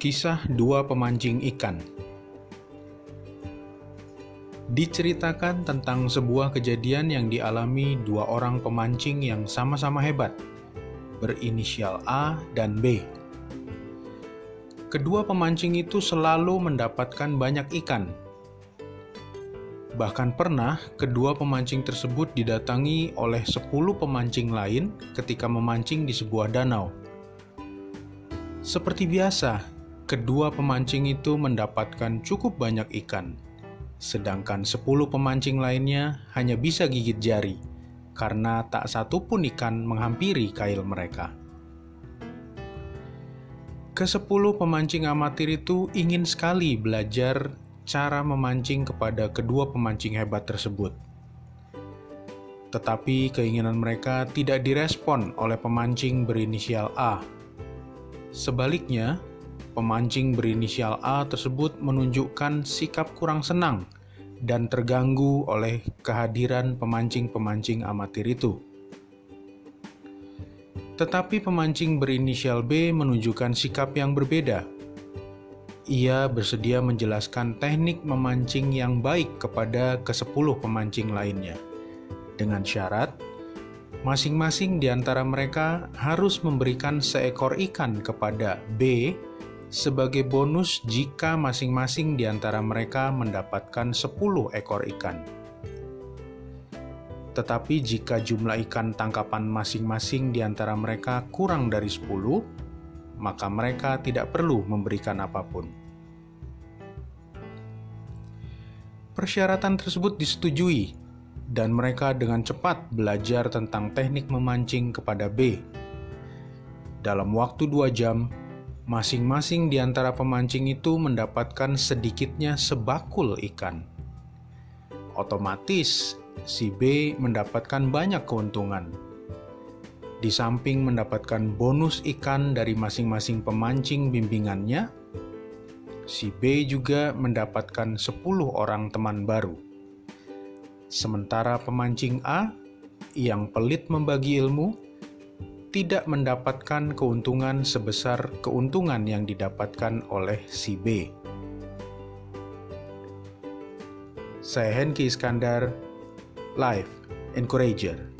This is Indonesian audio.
Kisah dua pemancing ikan Diceritakan tentang sebuah kejadian yang dialami dua orang pemancing yang sama-sama hebat, berinisial A dan B. Kedua pemancing itu selalu mendapatkan banyak ikan. Bahkan pernah kedua pemancing tersebut didatangi oleh 10 pemancing lain ketika memancing di sebuah danau. Seperti biasa, kedua pemancing itu mendapatkan cukup banyak ikan sedangkan 10 pemancing lainnya hanya bisa gigit jari karena tak satu pun ikan menghampiri kail mereka. Kesepuluh pemancing amatir itu ingin sekali belajar cara memancing kepada kedua pemancing hebat tersebut. Tetapi keinginan mereka tidak direspon oleh pemancing berinisial A. Sebaliknya, Pemancing berinisial A tersebut menunjukkan sikap kurang senang dan terganggu oleh kehadiran pemancing-pemancing amatir itu. Tetapi pemancing berinisial B menunjukkan sikap yang berbeda. Ia bersedia menjelaskan teknik memancing yang baik kepada kesepuluh pemancing lainnya, dengan syarat masing-masing di antara mereka harus memberikan seekor ikan kepada B sebagai bonus jika masing-masing di antara mereka mendapatkan 10 ekor ikan. Tetapi jika jumlah ikan tangkapan masing-masing di antara mereka kurang dari 10, maka mereka tidak perlu memberikan apa pun. Persyaratan tersebut disetujui, dan mereka dengan cepat belajar tentang teknik memancing kepada B. Dalam waktu dua jam, Masing-masing di antara pemancing itu mendapatkan sedikitnya sebakul ikan. Otomatis, si B mendapatkan banyak keuntungan. Di samping mendapatkan bonus ikan dari masing-masing pemancing bimbingannya, si B juga mendapatkan 10 orang teman baru. Sementara pemancing A yang pelit membagi ilmu tidak mendapatkan keuntungan sebesar keuntungan yang didapatkan oleh si B. Saya Henki Iskandar, Life Encourager.